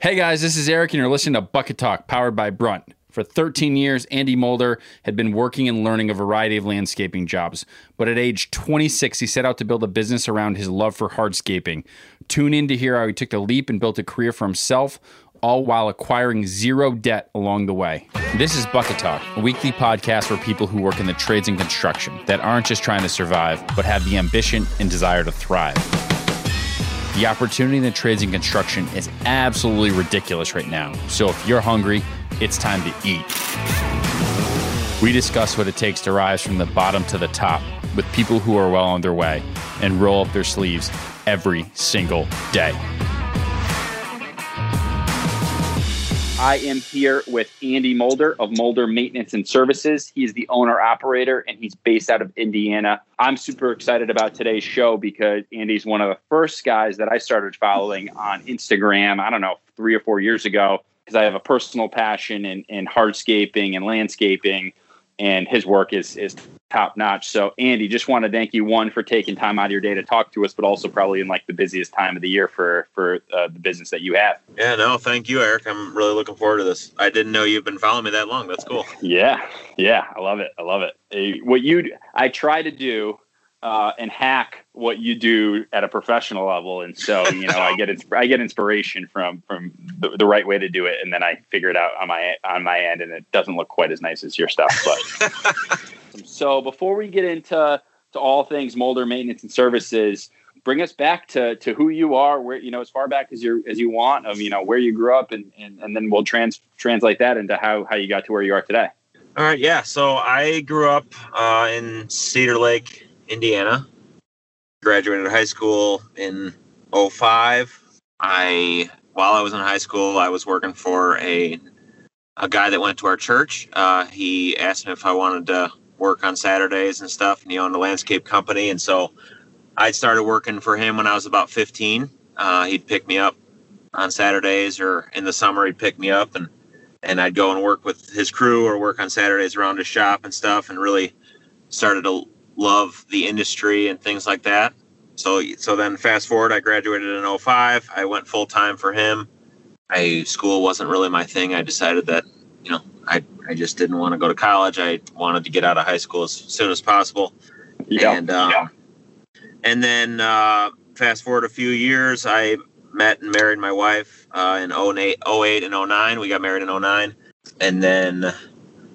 Hey guys, this is Eric, and you're listening to Bucket Talk, powered by Brunt. For 13 years, Andy Mulder had been working and learning a variety of landscaping jobs. But at age 26, he set out to build a business around his love for hardscaping. Tune in to hear how he took the leap and built a career for himself, all while acquiring zero debt along the way. This is Bucket Talk, a weekly podcast for people who work in the trades and construction that aren't just trying to survive, but have the ambition and desire to thrive. The opportunity in the trades and construction is absolutely ridiculous right now. So if you're hungry, it's time to eat. We discuss what it takes to rise from the bottom to the top with people who are well on their way and roll up their sleeves every single day. I am here with Andy Mulder of Mulder Maintenance and Services. He's the owner operator and he's based out of Indiana. I'm super excited about today's show because Andy's one of the first guys that I started following on Instagram, I don't know, three or four years ago, because I have a personal passion in, in hardscaping and landscaping and his work is is top notch. So, Andy, just want to thank you one for taking time out of your day to talk to us, but also probably in like the busiest time of the year for for uh, the business that you have. Yeah, no, thank you, Eric. I'm really looking forward to this. I didn't know you've been following me that long. That's cool. Yeah, yeah, I love it. I love it. What you I try to do uh, and hack what you do at a professional level. And so, you know, I get insp- I get inspiration from from the, the, right way to do it, and then I figure it out on my on my end, and it doesn't look quite as nice as your stuff. But so, before we get into to all things Mulder maintenance and services, bring us back to to who you are, where you know as far back as you as you want, of you know where you grew up, and and, and then we'll trans translate that into how how you got to where you are today. All right, yeah. So I grew up uh, in Cedar Lake, Indiana. Graduated high school in 05. I while I was in high school, I was working for a a guy that went to our church. Uh, he asked me if I wanted to work on Saturdays and stuff, and he owned a landscape company. And so I started working for him when I was about 15. Uh, he'd pick me up on Saturdays, or in the summer he'd pick me up, and and I'd go and work with his crew or work on Saturdays around his shop and stuff, and really started to love the industry and things like that. So so then fast forward, I graduated in 05. I went full time for him. I school wasn't really my thing. I decided that you know I I just didn't want to go to college. I wanted to get out of high school as soon as possible. Yeah. And um, yeah. and then uh, fast forward a few years, I met and married my wife uh, in 08, 08 and 09. We got married in 09. And then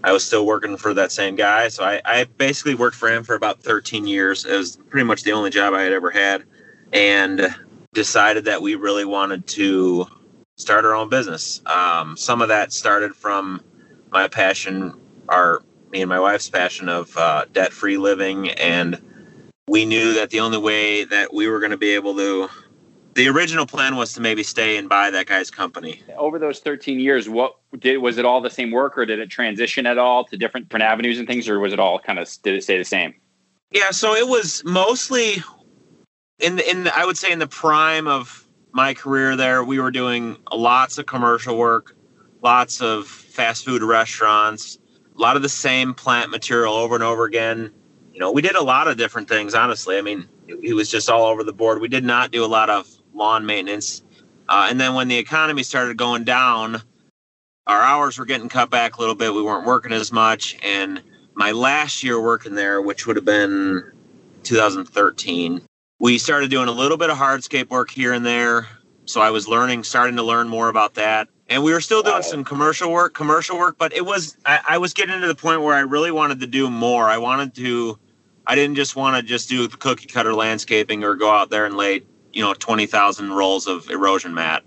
I was still working for that same guy. So I, I basically worked for him for about 13 years. It was pretty much the only job I had ever had. And decided that we really wanted to start our own business. Um, some of that started from my passion, our me and my wife's passion of uh, debt free living. And we knew that the only way that we were going to be able to the original plan was to maybe stay and buy that guy's company. Over those 13 years, what did was it all the same work or did it transition at all to different, different avenues and things or was it all kind of did it stay the same? Yeah, so it was mostly in the, in the, I would say in the prime of my career there, we were doing lots of commercial work, lots of fast food restaurants, a lot of the same plant material over and over again. You know, we did a lot of different things, honestly. I mean, it was just all over the board. We did not do a lot of lawn maintenance. Uh, and then when the economy started going down, our hours were getting cut back a little bit. We weren't working as much. And my last year working there, which would have been 2013, we started doing a little bit of hardscape work here and there. So I was learning, starting to learn more about that. And we were still doing some commercial work, commercial work, but it was, I, I was getting to the point where I really wanted to do more. I wanted to, I didn't just want to just do the cookie cutter landscaping or go out there and lay you know twenty thousand rolls of erosion mat.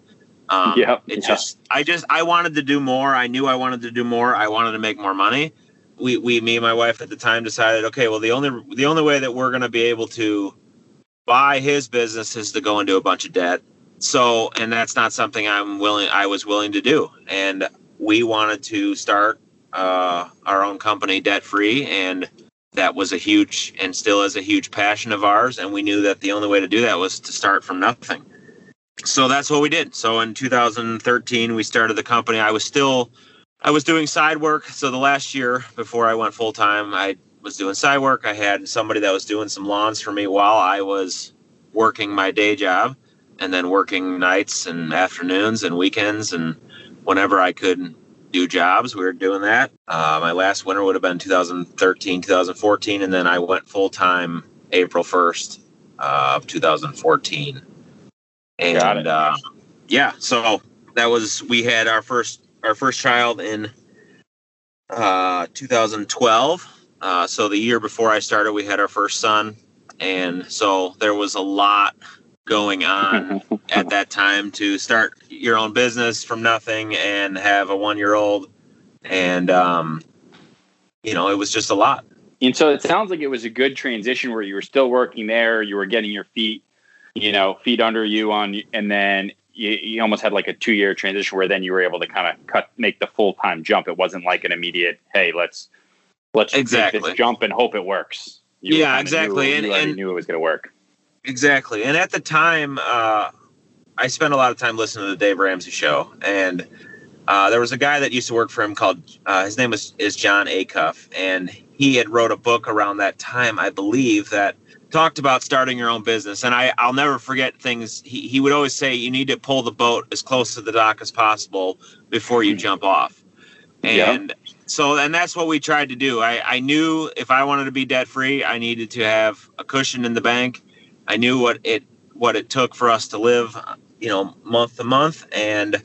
Um, yeah, it yeah. just I just I wanted to do more. I knew I wanted to do more. I wanted to make more money. We we me and my wife at the time decided, okay, well the only the only way that we're going to be able to buy his businesses to go into a bunch of debt. So, and that's not something I'm willing. I was willing to do, and we wanted to start uh, our own company debt free and that was a huge and still is a huge passion of ours. And we knew that the only way to do that was to start from nothing. So that's what we did. So in 2013, we started the company. I was still, I was doing side work. So the last year before I went full time, I was doing side work. I had somebody that was doing some lawns for me while I was working my day job. and then working nights and afternoons and weekends and whenever I could do jobs, we were doing that. Uh, my last winter would have been 2013, 2014, and then I went full time April 1st uh, of 2014. And uh, yeah, so that was we had our first our first child in uh, 2012. Uh, so the year before I started, we had our first son, and so there was a lot going on at that time to start your own business from nothing and have a one year old and um, you know it was just a lot. And so it sounds like it was a good transition where you were still working there you were getting your feet you know feet under you on and then you, you almost had like a two year transition where then you were able to kind of cut make the full time jump. It wasn't like an immediate hey let's let's exactly jump and hope it works you yeah exactly knew, and, you and knew it was going to work Exactly. And at the time, uh, I spent a lot of time listening to the Dave Ramsey show, and uh, there was a guy that used to work for him called uh, his name was is Jon Acuff, and he had wrote a book around that time, I believe, that talked about starting your own business. And I I'll never forget things. He he would always say you need to pull the boat as close to the dock as possible before you jump off, and. Yeah. So, and that's what we tried to do. I, I knew if I wanted to be debt free, I needed to have a cushion in the bank I knew what it what it took for us to live, you know, month to month, and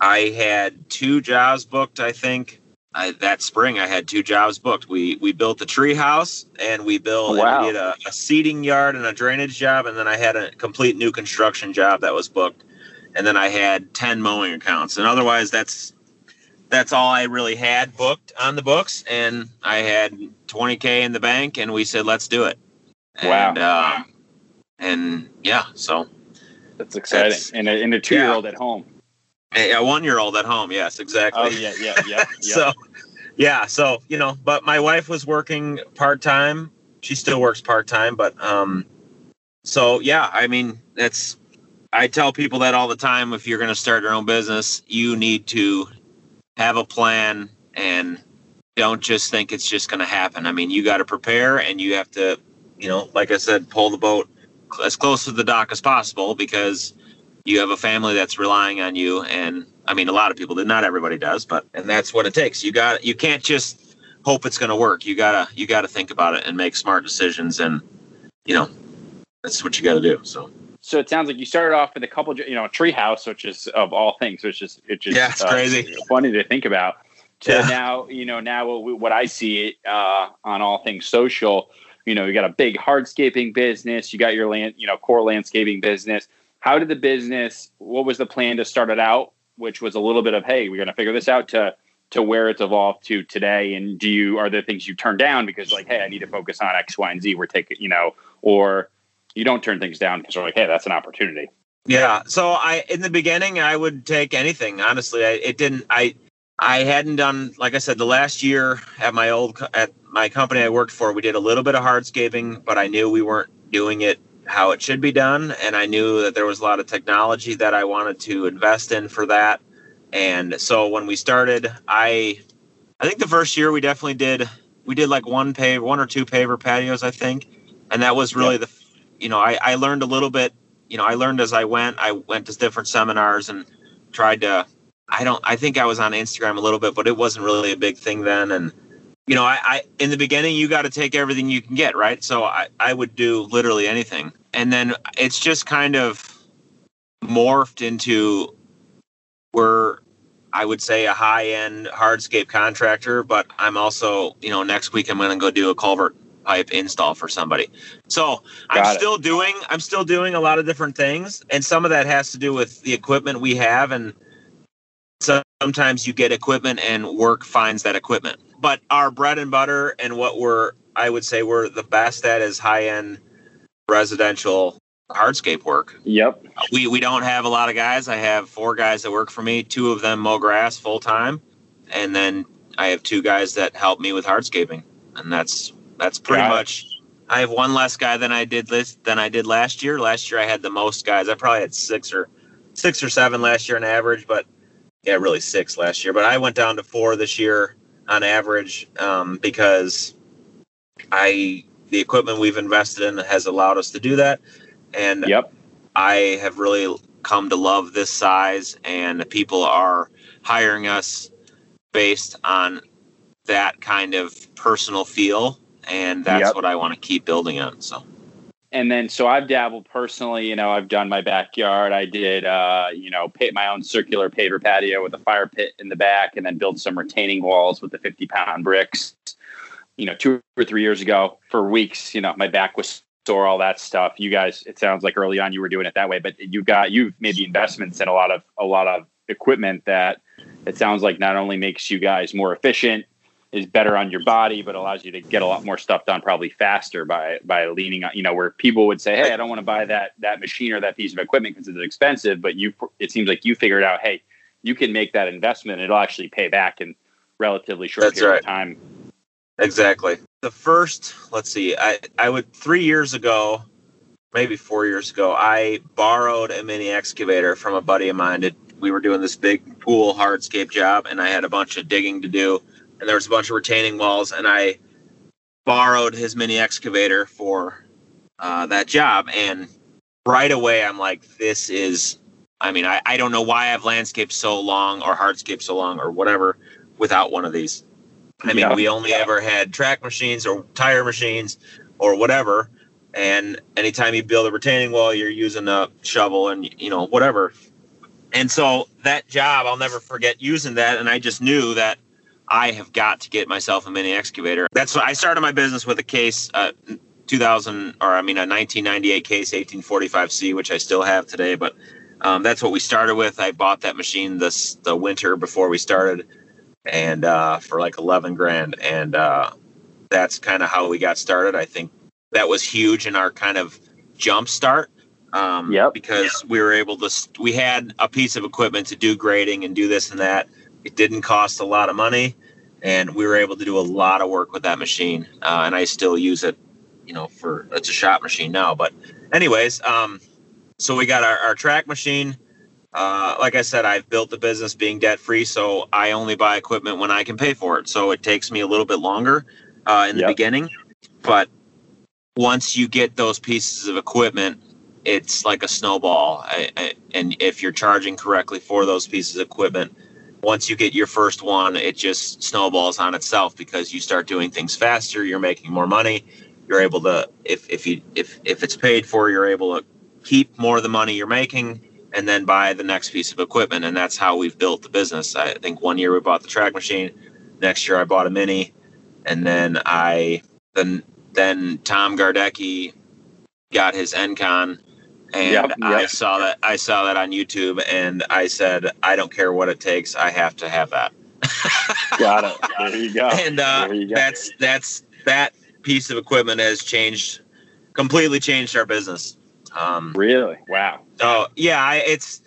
I had two jobs booked. I think I, that spring I had two jobs booked. We we built a tree house and we built wow. we did a, a seeding yard and a drainage job, and then I had a complete new construction job that was booked, and then I had ten mowing accounts, and otherwise that's that's all I really had booked on the books, and I had 20k in the bank, and we said let's do it. Wow. And, uh, and yeah, so that's exciting. That's, and a, and a two year old at home. A, a one year old at home. Yes, exactly. Oh yeah, yeah, yeah. yeah. so yeah, so you know, but my wife was working part time. She still works part time, but um, so yeah, I mean, that's I tell people that all the time. If you're going to start your own business, you need to have a plan and don't just think it's just going to happen. I mean, you got to prepare and you have to, you know, like I said, pull the boat as close to the dock as possible because you have a family that's relying on you and i mean a lot of people do not everybody does but and that's what it takes. You got you can't just hope it's going to work. You gotta you gotta think about it and make smart decisions and you know that's what you got to do so so it sounds like you started off with a couple you know a tree house which is of all things which is it's just yeah, it's uh, crazy funny to think about to yeah. now you know now what, what i see uh, on all things social you know, you got a big hardscaping business, you got your land, you know, core landscaping business. How did the business, what was the plan to start it out, which was a little bit of, hey, we're going to figure this out to, to where it's evolved to today? And do you, are there things you turn down because like, hey, I need to focus on X, Y, and Z, we're taking, you know, or you don't turn things down because you're like, hey, that's an opportunity. Yeah. So I, in the beginning, I would take anything. Honestly, I, it didn't. I I hadn't done, like I said, the last year at my old at my company I worked for, we did a little bit of hardscaping, but I knew we weren't doing it how it should be done, and I knew that there was a lot of technology that I wanted to invest in for that. And so when we started, I I think the first year we definitely did we did like one pave one or two paver patios, I think, and that was really the you know I I learned a little bit. You know, I learned as I went. I went to different seminars and tried to I don't. I think I was on Instagram a little bit, but it wasn't really a big thing then. And you know, I, I in the beginning you got to take everything you can get, right? So I I would do literally anything, and then it's just kind of morphed into we're I would say a high end hardscape contractor, but I'm also you know next week I'm going to go do a culvert pipe install for somebody. So Got I'm it. still doing I'm still doing a lot of different things, and some of that has to do with the equipment we have and sometimes you get equipment and work finds that equipment. But our bread and butter and what we're, I would say, we're the best at is high end residential hardscape work. Yep. We we don't have a lot of guys. I have four guys that work for me. Two of them mow grass full time, and then I have two guys that help me with hardscaping, and that's that's pretty Got much. It. I have one less guy than I did this than I did last year. Last year I had the most guys. I probably had six or six or seven last year on average, but yeah, really six last year, but I went down to four this year on average um, because I the equipment we've invested in has allowed us to do that, and yep. I have really come to love this size, and people are hiring us based on that kind of personal feel, and that's yep. what I want to keep building on. So and then so I've dabbled personally. You know, I've done my backyard. I did, uh, you know, pit my own circular paver patio with a fire pit in the back, and then build some retaining walls with the fifty pound bricks. You know, two or three years ago, for weeks, you know, my back was sore, all that stuff. You guys, it sounds like early on you were doing it that way, but you got you've made the investments in a lot of a lot of equipment that it sounds like not only makes you guys more efficient is better on your body, but allows you to get a lot more stuff done probably faster by by leaning on. You know, where people would say, "Hey, I don't want to buy that that machine or that piece of equipment because it's expensive," but you it seems like you figured out, hey, you can make that investment; and it'll actually pay back in relatively short That's period right. of time. Exactly. The first, let's see, I I would three years ago, maybe four years ago, I borrowed a mini excavator from a buddy of mine. To, we were doing this big pool hardscape job, and I had a bunch of digging to do and there was a bunch of retaining walls, and I borrowed his mini excavator for uh, that job. And right away, I'm like, this is. I mean, I, I don't know why I've landscaped so long or hardscaped so long or whatever without one of these. I mean, yeah. we only ever had track machines or tire machines or whatever. And anytime you build a retaining wall, you're using a shovel and, you know, whatever. And so that job, I'll never forget using that. And I just knew that I have got to get myself a mini excavator. That's what I started my business with a case, uh, 2000 or I mean a 1998 case 1845C, which I still have today. But um, that's what we started with. I bought that machine this the winter before we started, and uh, for like 11 grand, and uh, that's kind of how we got started. I think that was huge in our kind of jump start. Um, yep. Because yep. we were able to, we had a piece of equipment to do grading and do this and that it didn't cost a lot of money, and we were able to do a lot of work with that machine. Uh, and I still use it, you know, for it's a shop machine now. But, anyways, um, so we got our, our track machine. Uh, like I said, I've built the business being debt free, so I only buy equipment when I can pay for it. So it takes me a little bit longer uh, in the yep. beginning, but once you get those pieces of equipment, it's like a snowball. I, I, and if you're charging correctly for those pieces of equipment, once you get your first one, it just snowballs on itself because you start doing things faster. You're making more money. You're able to, if if you if if it's paid for, you're able to keep more of the money you're making and then buy the next piece of equipment. And that's how we've built the business. I think one year we bought the track machine. Next year I bought a mini, and then I then then Tom Gardecki got his Engcon and yep, yep. I saw that I saw that on YouTube, and I said, I don't care what it takes, I have to have that. Got it. There you go. And uh, go. that's that's that piece of equipment has changed, completely changed our business. Um, really? Wow. Oh yeah, I, it's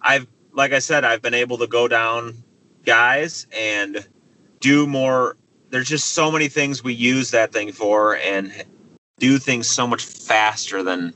I've like I said, I've been able to go down guys and do more. There's just so many things we use that thing for, and do things so much faster than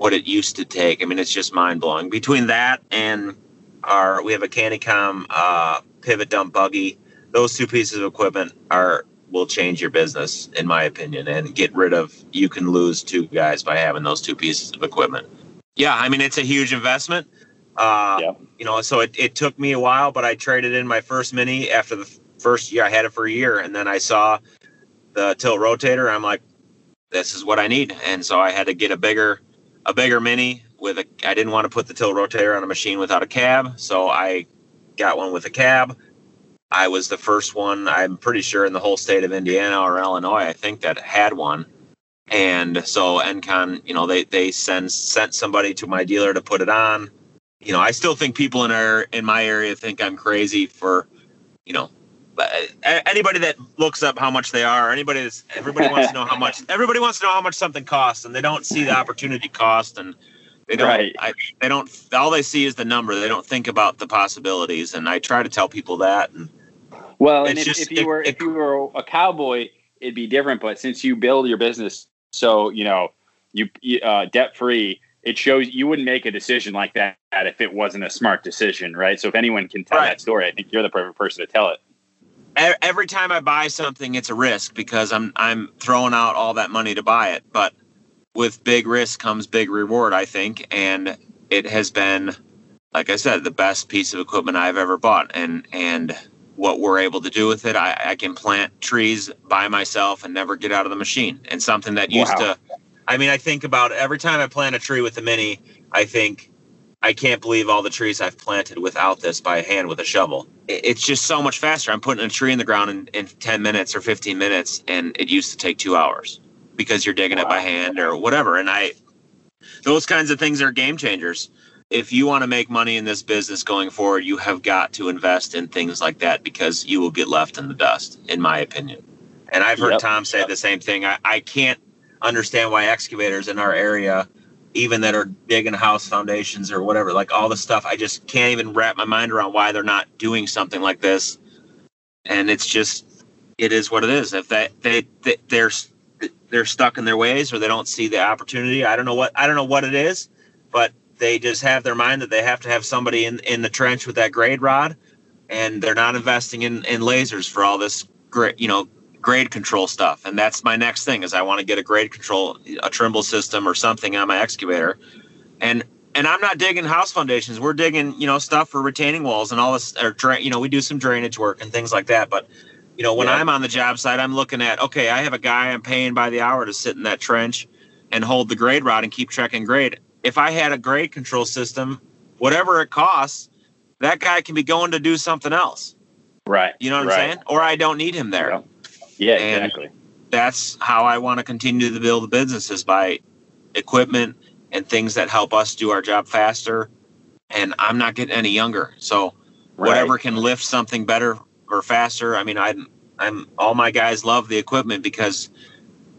what it used to take. I mean, it's just mind blowing. Between that and our, we have a Canycom uh, pivot dump buggy. Those two pieces of equipment are will change your business, in my opinion, and get rid of. You can lose two guys by having those two pieces of equipment. Yeah, I mean, it's a huge investment. Uh, yeah. You know, so it, it took me a while, but I traded in my first mini after the first year. I had it for a year, and then I saw the tilt rotator. I'm like, this is what I need, and so I had to get a bigger a bigger mini with a. I didn't want to put the tilt rotator on a machine without a cab, so I got one with a cab. I was the first one. I'm pretty sure in the whole state of Indiana or Illinois, I think that had one. And so Engcon, you know, they they send sent somebody to my dealer to put it on. You know, I still think people in our in my area think I'm crazy for, you know, anybody that looks up how much they are, anybody that's everybody wants to know how much everybody wants to know how much something costs, and they don't see the opportunity cost, and they don't. Right. I, they don't. All they see is the number. They don't think about the possibilities, and I try to tell people that. And well, and if, just, if, you it, were it, if you were a cowboy, it'd be different. But since you build your business so you know you uh, debt free, it shows you wouldn't make a decision like that if it wasn't a smart decision, right? So if anyone can tell right. that story, I think you're the perfect person to tell it every time I buy something, it's a risk because I'm I'm throwing out all that money to buy it. But with big risk comes big reward, I think, and it has been, like I said, the best piece of equipment I've ever bought, and and what we're able to do with it, I, I can plant trees by myself and never get out of the machine, and something that used wow. to. I mean, I think about every time I plant a tree with the mini, I think I can't believe all the trees I've planted without this by hand with a shovel. It's just so much faster. I'm putting a tree in the ground in, in 10 minutes or 15 minutes, and it used to take two hours because you're digging wow. it by hand or whatever. And I, those kinds of things are game changers. If you want to make money in this business going forward, you have got to invest in things like that because you will get left in the dust, in my opinion. And I've heard yep. Tom say the same thing. I, I can't understand why excavators in our area, even that are digging house foundations or whatever, like all the stuff, I just can't even wrap my mind around why they're not doing something like this. And it's just, it is what it is. If they, they they're they're stuck in their ways or they don't see the opportunity. I don't know what I don't know what it is, but they just have their mind that they have to have somebody in in the trench with that grade rod, and they're not investing in in lasers for all this great you know grade control stuff. And that's my next thing is I want to get a grade control a Trimble system or something on my excavator, and and I'm not digging house foundations. We're digging, you know, stuff for retaining walls and all this, or drain. You know, we do some drainage work and things like that. But you know, when yeah. I'm on the job site, I'm looking at okay, I have a guy I'm paying by the hour to sit in that trench and hold the grade rod and keep checking grade. If I had a grade control system, whatever it costs, that guy can be going to do something else. Right. You know what right. I'm saying? Or I don't need him there. Yeah, yeah exactly. That's how I want to continue to build the businesses by equipment and things that help us do our job faster. And I'm not getting any younger. So right. whatever can lift something better or faster. I mean, I'm I'm all my guys love the equipment because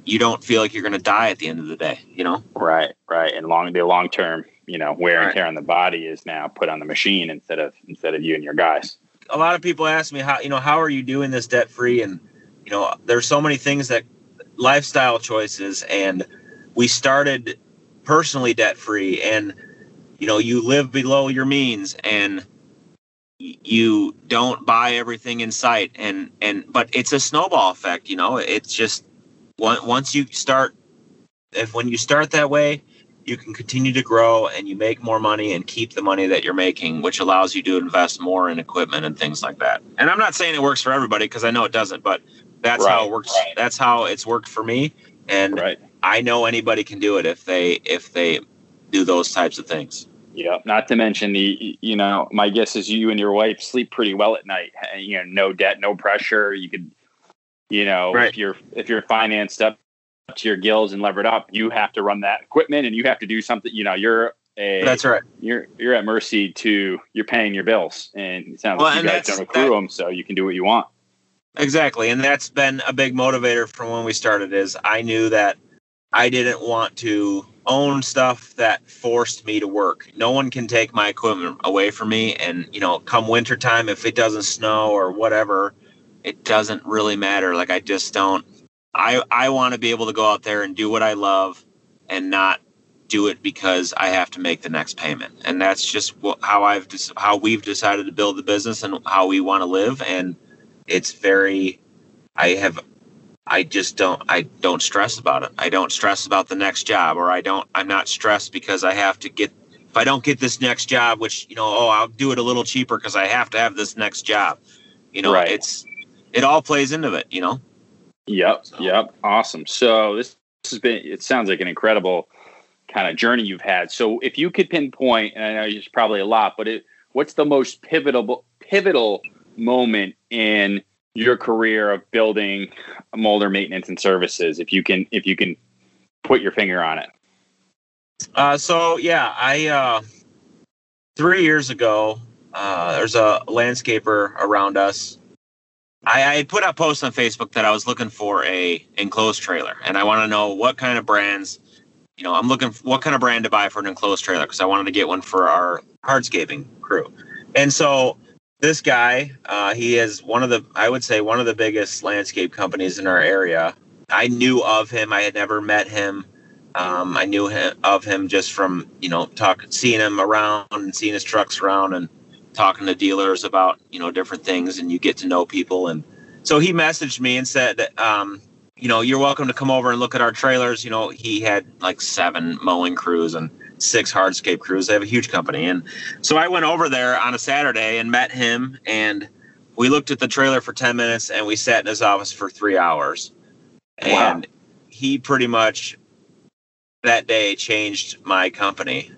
you don't feel like you're going to die at the end of the day. You know. Right, right, and long the long term, you know, wear and tear on the body is now put on the machine instead of instead of you and your guys. A lot of people ask me how you know how are you doing this debt free, and you know, there's so many things that lifestyle choices, and we started personally debt free, and you know, you live below your means, and you don't buy everything in sight and and but it's a snowball effect you know? It's just once you start if when you start that way you can continue to grow and you make more money and keep the money that you're making which allows you to invest more in equipment and things like that. And i'm not saying it works for everybody because i know it doesn't but that's right, how it works right. that's how it's worked for me and right. i know anybody can do it if they if they do those types of things yeah. Not to mention the, you know, my guess is you and your wife sleep pretty well at night. You know, no debt, no pressure. You could, you know, if you're if you're financed up to your gills and levered up, you have to run that equipment and you have to do something. You know, you're a that's right. You're you're at mercy to you're paying your bills, and it sounds well, like you guys don't accrue that, them, so you can do what you want. Exactly, and that's been a big motivator from when we started. Is I knew that I didn't want to own stuff that forced me to work. No one can take my equipment away from me. And, you know, come wintertime, if it doesn't snow or whatever, it doesn't really matter. Like, I just don't. I, I want to be able to go out there and do what I love and not do it because I have to make the next payment. And that's just how I've how we've decided to build the business and how we want to live. And it's very, I have I just don't I don't stress about it. I don't stress about the next job or I don't I'm not stressed because I have to get if I don't get this next job, which you know, oh, I'll do it a little cheaper because I have to have this next job. You know, right. it's it all plays into it, you know. Yep. So. Yep. Awesome. So this, this has been it sounds like an incredible kind of journey you've had. So if you could pinpoint, and I know it's probably a lot, but it, what's the most pivotal pivotal moment in your career of building Mulder maintenance and services if you can if you can put your finger on it? Uh, so yeah i uh, three years ago uh, there's a landscaper around us. I, I put out posts on facebook that i was looking for a enclosed trailer and i want to know what kind of brands you know i'm looking for what kind of brand to buy for an enclosed trailer because i wanted to get one for our hardscaping crew. And so this guy, uh, he is one of the, I would say, one of the biggest landscape companies in our area. I knew of him. I had never met him. Um, I knew him, of him just from, you know, talking, seeing him around and seeing his trucks around and talking to dealers about, you know, different things and you get to know people. And so he messaged me and said, um, you know, you're welcome to come over and look at our trailers. You know, he had like seven mowing crews and six hardscape crews. They have a huge company. And so I went over there on a Saturday and met him and we looked at the trailer for 10 minutes and we sat in his office for three hours. Wow. And he pretty much that day changed my company.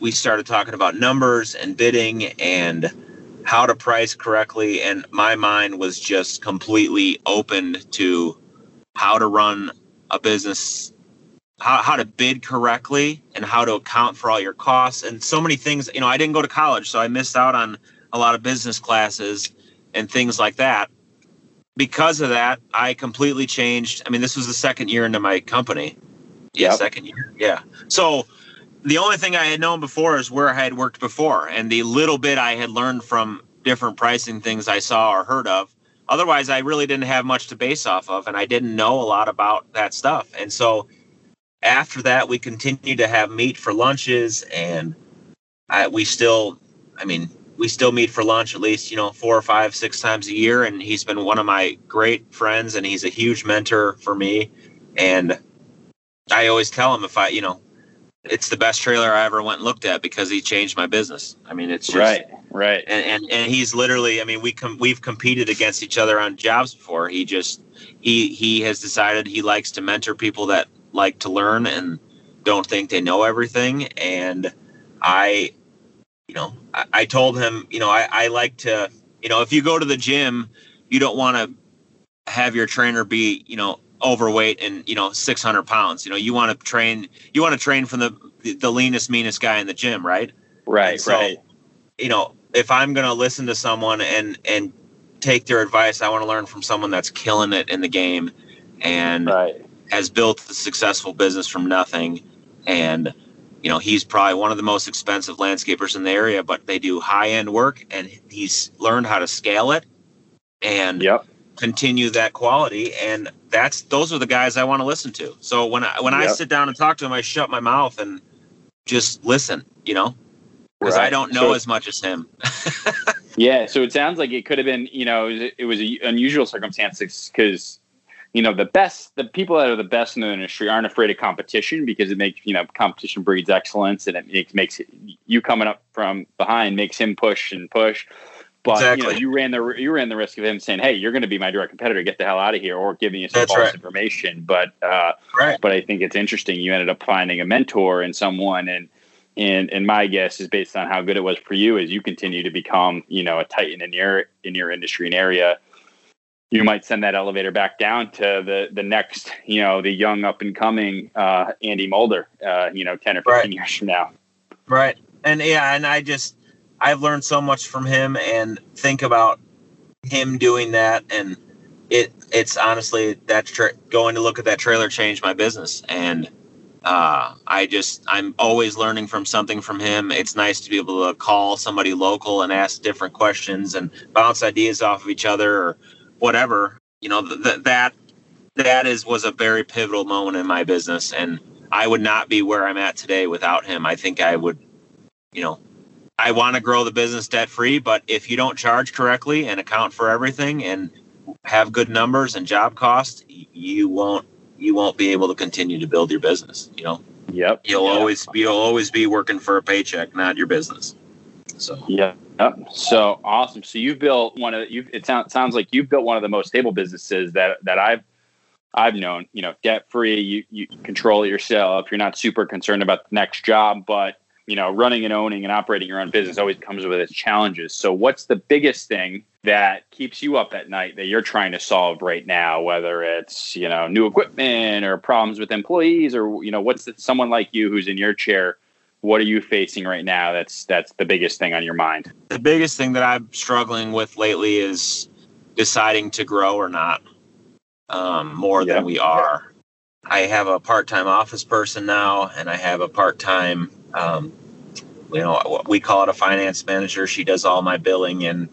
We started talking about numbers and bidding and how to price correctly. And my mind was just completely opened to how to run a business how, how to bid correctly and how to account for all your costs and so many things. You know i didn't go to college so i missed out on a lot of business classes and things like that. Because of that i completely changed. I mean this was the second year into my company. Yeah yep. second year. Yeah. So the only thing i had known before is where i had worked before and the little bit i had learned from different pricing things i saw or heard of. Otherwise i really didn't have much to base off of and i didn't know a lot about that stuff. And so after that, we continue to have meet for lunches, and I, we still, I mean, we still meet for lunch at least, you know, four or five, six times a year. And he's been one of my great friends, and he's a huge mentor for me. And I always tell him if I, you know, it's the best trailer I ever went and looked at because he changed my business. I mean, it's just, right, right. And, and and he's literally, I mean, we com- we've competed against each other on jobs before. He just he he has decided he likes to mentor people that like to learn and don't think they know everything. And I, you know, I, I told him, you know, I, I like to, you know, if you go to the gym, you don't want to have your trainer be, you know, overweight and you know 600 pounds. You know you want to train you want to train from the the leanest meanest guy in the gym right? Right so, right. you know if i'm going to listen to someone and and take their advice i want to learn from someone that's killing it in the game. And right has built a successful business from nothing and you know he's probably one of the most expensive landscapers in the area but they do high end work and he's learned how to scale it and yep. continue that quality and that's those are the guys I want to listen to so when I when yep. I sit down and talk to him I shut my mouth and just listen you know because right. I don't know so, as much as him yeah so it sounds like it could have been you know it was, it was an unusual circumstance because you know the best the people that are the best in the industry aren't afraid of competition because it makes you know competition breeds excellence and it makes makes you coming up from behind makes him push and push but exactly. you know you ran the you ran the risk of him saying hey you're going to be my direct competitor get the hell out of here or giving you some That's false right. information but uh, right. but i think it's interesting you ended up finding a mentor in someone and and and my guess is based on how good it was for you as you continue to become you know a titan in your in your industry and area you might send that elevator back down to the the next, you know, the young up and coming uh, Andy Mulder, uh, you know, ten or fifteen right. years from now. Right, and yeah, and I just I've learned so much from him, and think about him doing that, and it it's honestly that tra- going to look at that trailer changed my business, and uh, I just I'm always learning from something from him. It's nice to be able to call somebody local and ask different questions and bounce ideas off of each other or whatever, you know, th- that that is was a very pivotal moment in my business, and I would not be where I'm at today without him. I think I would, you know, I want to grow the business debt free, but if you don't charge correctly and account for everything and have good numbers and job costs, you won't you won't be able to continue to build your business. You know. Yep. You'll yep. always you'll always be working for a paycheck, not your business. So. Yeah. Yep. So awesome. So you've built one of you. It sounds sounds like you've built one of the most stable businesses that that I've I've known. You know, debt free. You you control it yourself. You're not super concerned about the next job, but you know, running and owning and operating your own business always comes with its challenges. So what's the biggest thing that keeps you up at night that you're trying to solve right now? Whether it's you know new equipment or problems with employees, or you know, what's the, someone like you who's in your chair what are you facing right now that's that's the biggest thing on your mind? The biggest thing that i'm struggling with lately is deciding to grow or not um, more than we are. I have a part-time office person now and i have a part-time um, you know we call it a finance manager. She does all my billing and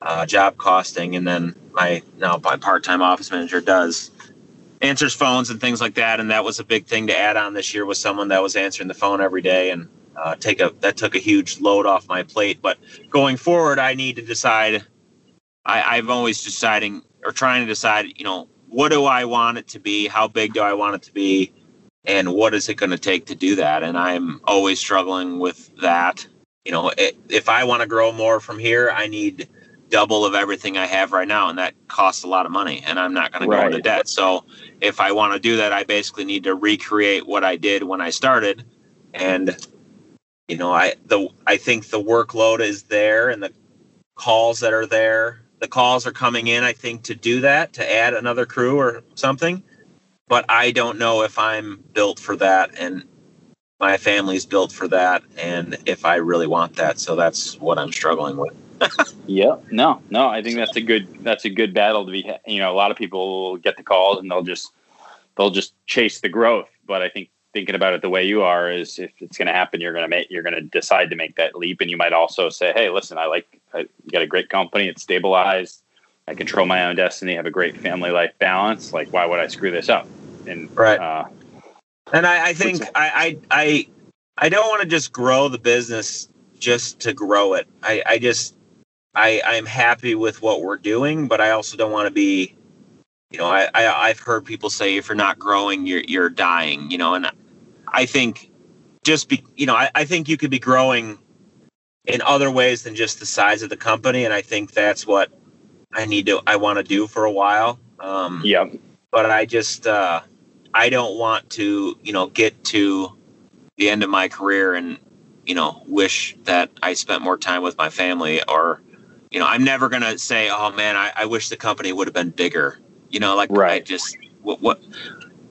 uh, job costing and then my now my part-time office manager does answers phones and things like that. And that was a big thing to add on this year was someone that was answering the phone every day and uh, take a that took a huge load off my plate. But going forward, I need to decide. I, I've always deciding or trying to decide, you know, what do I want it to be? How big do I want it to be? And what is it going to take to do that? And I'm always struggling with that. You know, it, if I want to grow more from here, I need double of everything I have right now, and that costs a lot of money, and I'm not going to go into debt. So if I want to do that, I basically need to recreate what I did when I started, and you know, I the I think the workload is there, and the calls that are there, the calls are coming in. I think to do that, to add another crew or something, but I don't know if I'm built for that, and my family's built for that, and if I really want that. So that's what I'm struggling with yeah, no, no. I think that's a good that's a good battle to be. You know, a lot of people get the calls and they'll just they'll just chase the growth. But I think thinking about it the way you are is if it's going to happen, you're going to make you're going to decide to make that leap, and you might also say, hey, listen, I like I got a great company, it's stabilized, I control my own destiny, have a great family life balance. Like, why would I screw this up? And right. Uh, and I, I think I, I I I don't want to just grow the business just to grow it. I, I just I I'm happy with what we're doing, but I also don't want to be, you know, I, I I've heard people say if you're not growing, you're you're dying, you know, and I think just be, you know, I, I think you could be growing in other ways than just the size of the company, and I think that's what I need to I want to do for a while. Um, yeah, but I just uh, I don't want to, you know, get to the end of my career and you know wish that I spent more time with my family or you know, I'm never gonna say, "Oh man, I, I wish the company would have been bigger." You know, like right. I just what, what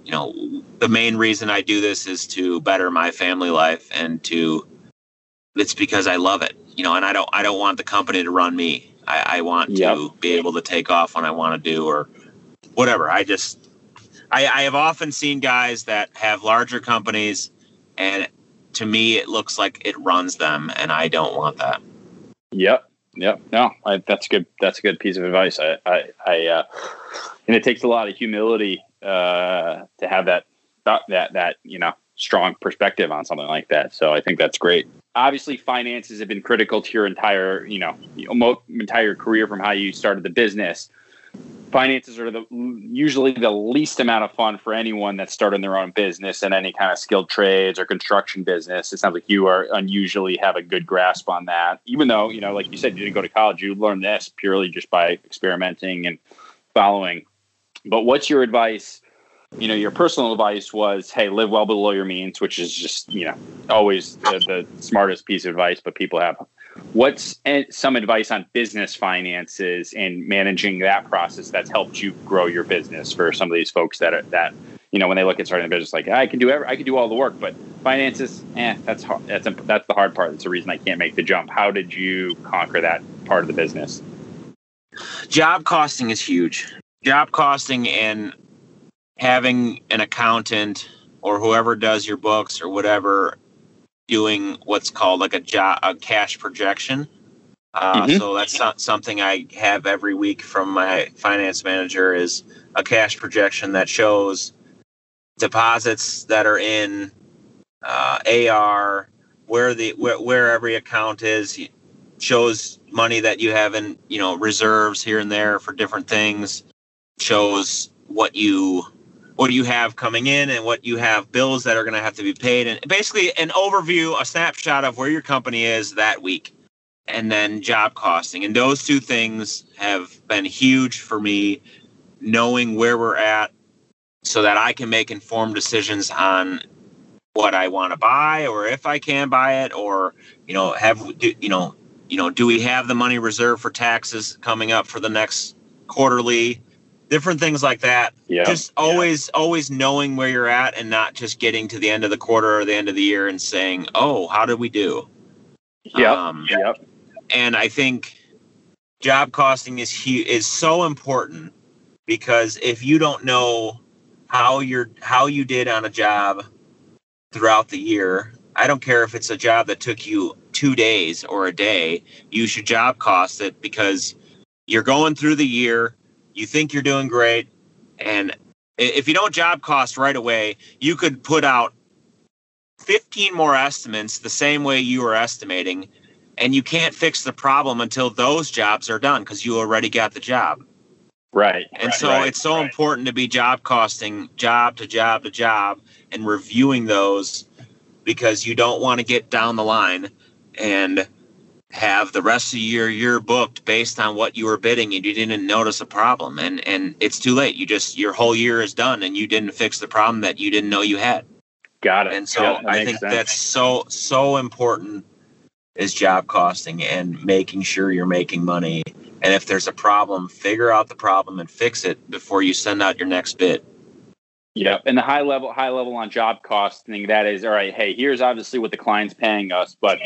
you know, the main reason I do this is to better my family life and to it's because I love it. You know, and I don't I don't want the company to run me. I, I want yep. to be able to take off when I want to do or whatever. I just I, I have often seen guys that have larger companies and to me it looks like it runs them and I don't want that. Yep. Yep. No, I, that's good. That's a good piece of advice. I, I, I uh, and it takes a lot of humility uh, to have that, that, that, that, you know, strong perspective on something like that. So I think that's great. Obviously, finances have been critical to your entire, you know, entire career from how you started the business finances are the usually the least amount of fun for anyone that's starting their own business and any kind of skilled trades or construction business. It sounds like you are unusually have a good grasp on that. Even though, you know, like you said, you didn't go to college, you learned this purely just by experimenting and following. But what's your advice? You know, your personal advice was, hey, live well below your means, which is just, you know, always the, the smartest piece of advice, but people have What's some advice on business finances and managing that process that's helped you grow your business for some of these folks that are that you know when they look at starting a business like I can do every, I can do all the work, but finances, eh, that's hard. That's that's the hard part. That's the reason I can't make the jump. How did you conquer that part of the business? Job costing is huge. Job costing and having an accountant or whoever does your books or whatever doing what's called like a job a cash projection. Uh, mm-hmm. So that's not something I have every week from my finance manager is a cash projection that shows deposits that are in uh, AR, where the where, where every account is, shows money that you have in you know reserves here and there for different things, shows what you what you have coming in and what you have bills that are going to have to be paid and basically an overview a snapshot of where your company is that week and then job costing. And those two things have been huge for me knowing where we're at so that i can make informed decisions on what i want to buy or if i can buy it or you know have you know you know do we have the money reserved for taxes coming up for the next quarterly different things like that. Yeah. Just always, yeah. always knowing where you're at and not just getting to the end of the quarter or the end of the year and saying, "Oh, how did we do?" Yeah. Um, yep. And I think job costing is hu- is so important because if you don't know how you're how you did on a job throughout the year, I don't care if it's a job that took you two days or a day, you should job cost it because you're going through the year you think you're doing great, and if you don't job cost right away, you could put out 15 more estimates the same way you were estimating, and you can't fix the problem until those jobs are done because you already got the job. Right. And right, so right, it's so right. important to be job costing job to job to job and reviewing those because you don't want to get down the line and have the rest of your year booked based on what you were bidding and you didn't notice a problem and and it's too late you just your whole year is done and you didn't fix the problem that you didn't know you had Got it. and so Yeah, i think sense. that's so so important is job costing and making sure you're making money and if there's a problem figure out the problem and fix it before you send out your next bid Yep. And the high level high level on job costing that is all right, hey, here's obviously what the client's paying us, but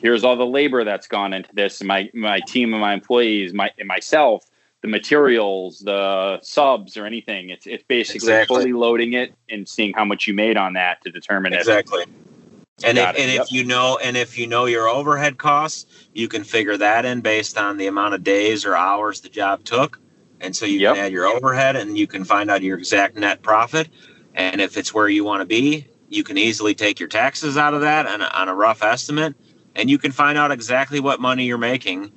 here's all the labor that's gone into this, my my team and my employees, my and myself, the materials, the subs or anything. It's it's basically Exactly. fully loading it and seeing how much you made on that to determine exactly and if, and yep. if you know and if you know your overhead costs you can figure that in based on the amount of days or hours the job took and so you Yep. can add your overhead and you can find out your exact net profit and if it's where you want to be you can easily take your taxes out of that on a, on a rough estimate and you can find out exactly what money you're making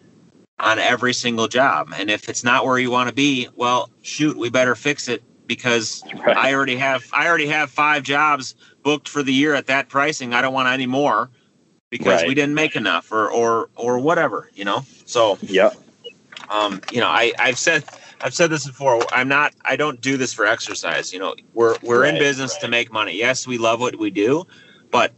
on every single job and if it's not where you want to be well shoot we better fix it because Right. I already have I already have five jobs booked for the year at that pricing. I don't want any more because Right. we didn't make enough or or or whatever, you know. So yeah, um, you know, I I've said I've said this before. I'm not I don't do this for exercise. You know, we're we're in Right, business to make money. Yes, we love what we do, but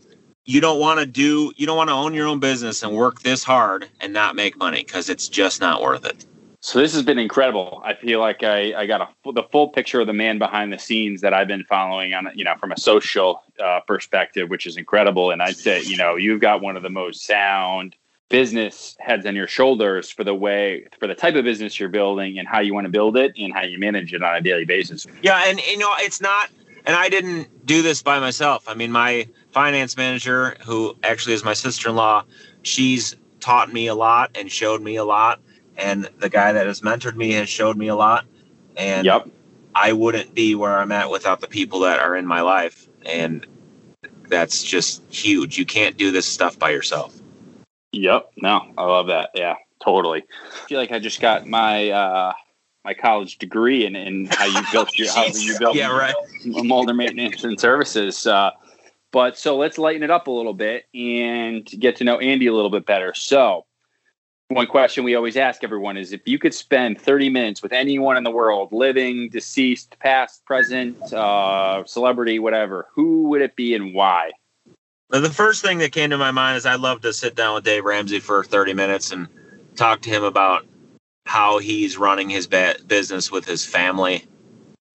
you don't want to do you don't want to own your own business and work this hard and not make money because it's just not worth it. So this has been incredible. I feel like I, I got a, the full picture of the man behind the scenes that I've been following on, you know, from a social uh, perspective, which is incredible. And I'd say, you know, you've got one of the most sound business heads on your shoulders for the way, for the type of business you're building and how you want to build it and how you manage it on a daily basis. Yeah, and you know, it's not and I didn't do this by myself. I mean, my finance manager, who actually is my sister-in-law, she's taught me a lot and showed me a lot, and the guy that has mentored me has showed me a lot. And Yep. I wouldn't be where I'm at without the people that are in my life, and that's just huge. You can't do this stuff by yourself. Yep. No, I love that. Yeah, totally. I feel like I just got my, uh, my college degree and, in how you built your, how you built Yeah, right. Mulder Maintenance and Services. Uh, but so let's lighten it up a little bit and get to know Andy a little bit better. So, one question we always ask everyone is if you could spend 30 minutes with anyone in the world, living, deceased, past, present, uh, celebrity, whatever, who would it be and why? The first thing that came to my mind is I'd love to sit down with Dave Ramsey for 30 minutes and talk to him about how he's running his ba- business with his family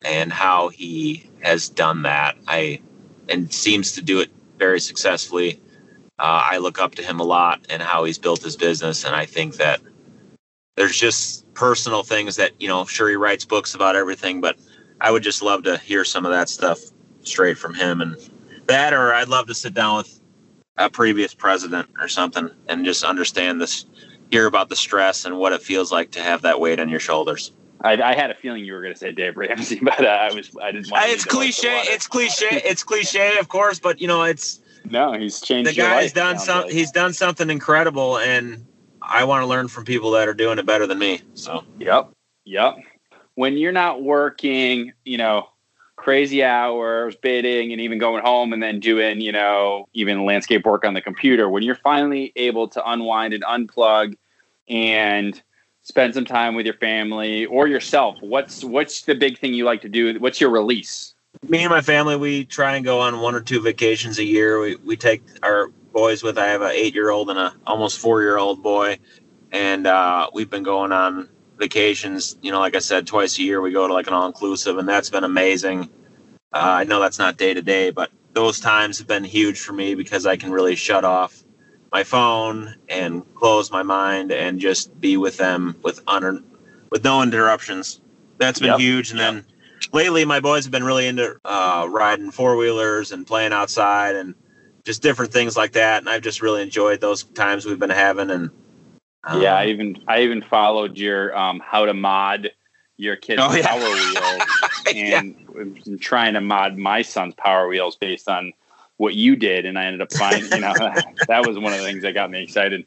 and how he has done that. I and seems to do it very successfully. Uh, I look up to him a lot and how he's built his business, and I think that there's just personal things that you know. Sure, he writes books about everything, but I would just love to hear some of that stuff straight from him and that or I'd love to sit down with a previous president or something and just understand this hear about the stress and what it feels like to have that weight on your shoulders. I, I had a feeling you were going to say Dave Ramsey, but uh, I was I didn't want. To it's lead the horse to cliche, it's cliche, it's cliche of course, but you know, it's no, he's changed. the guy's done some like. he's done something incredible and I want to learn from people that are doing it better than me. So Yep. Yep. When you're not working, you know, crazy hours, bidding, and even going home and then doing, you know, even landscape work on the computer, when you're finally able to unwind and unplug and spend some time with your family or yourself, what's what's the big thing you like to do? What's your release? me and my family we try and go on one or two vacations a year we, we take our boys with i have an eight year old and a almost four year old boy and uh, we've been going on vacations you know like i said twice a year we go to like an all-inclusive and that's been amazing uh, i know that's not day to day but those times have been huge for me because i can really shut off my phone and close my mind and just be with them with un- with no interruptions that's been Yep. huge and then lately my boys have been really into uh, riding four wheelers and playing outside and just different things like that. And I've just really enjoyed those times we've been having. And um, yeah, I even I even followed your um, how to mod your kid's Oh, yeah. power wheels Yeah. and I'm trying to mod my son's power wheels based on what you did, and I ended up finding you know that was one of the things that got me excited.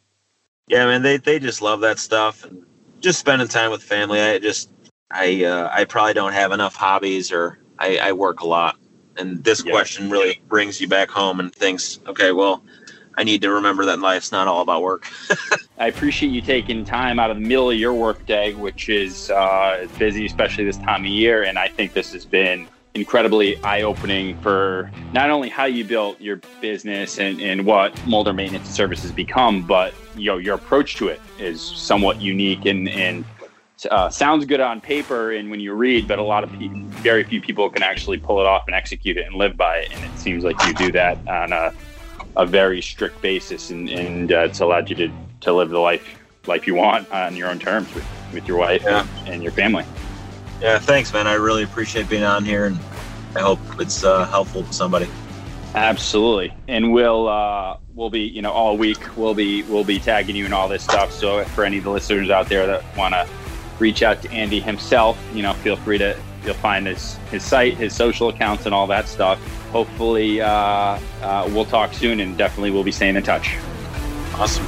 yeah, man, they they just love that stuff and just spending time with family. I just I uh, I probably don't have enough hobbies or I, I work a lot. And this yeah. question really brings you back home and thinks, okay, well, I need to remember that life's not all about work. I appreciate you taking time out of the middle of your workday, which is uh, busy, especially this time of year. And I think this has been incredibly eye-opening for not only how you built your business and, and what Mulder Maintenance Services become, but you know your approach to it is somewhat unique and and uh, sounds good on paper and when you read, but a lot of people, very few people can actually pull it off and execute it and live by it. And it seems like you do that on a, a very strict basis, and, and uh, it's allowed you to, to live the life life you want on your own terms with, with your wife yeah. and, and your family. Yeah, thanks, man. I really appreciate being on here, and I hope it's uh, helpful to somebody. Absolutely, and we'll uh, we'll be you know all week we'll be we'll be tagging you and all this stuff. So for any of the listeners out there that want to reach out to Andy himself, you know, feel free to you'll find his his site, his social accounts, and all that stuff. Hopefully, uh, uh, we'll talk soon, and definitely we'll be staying in touch. Awesome.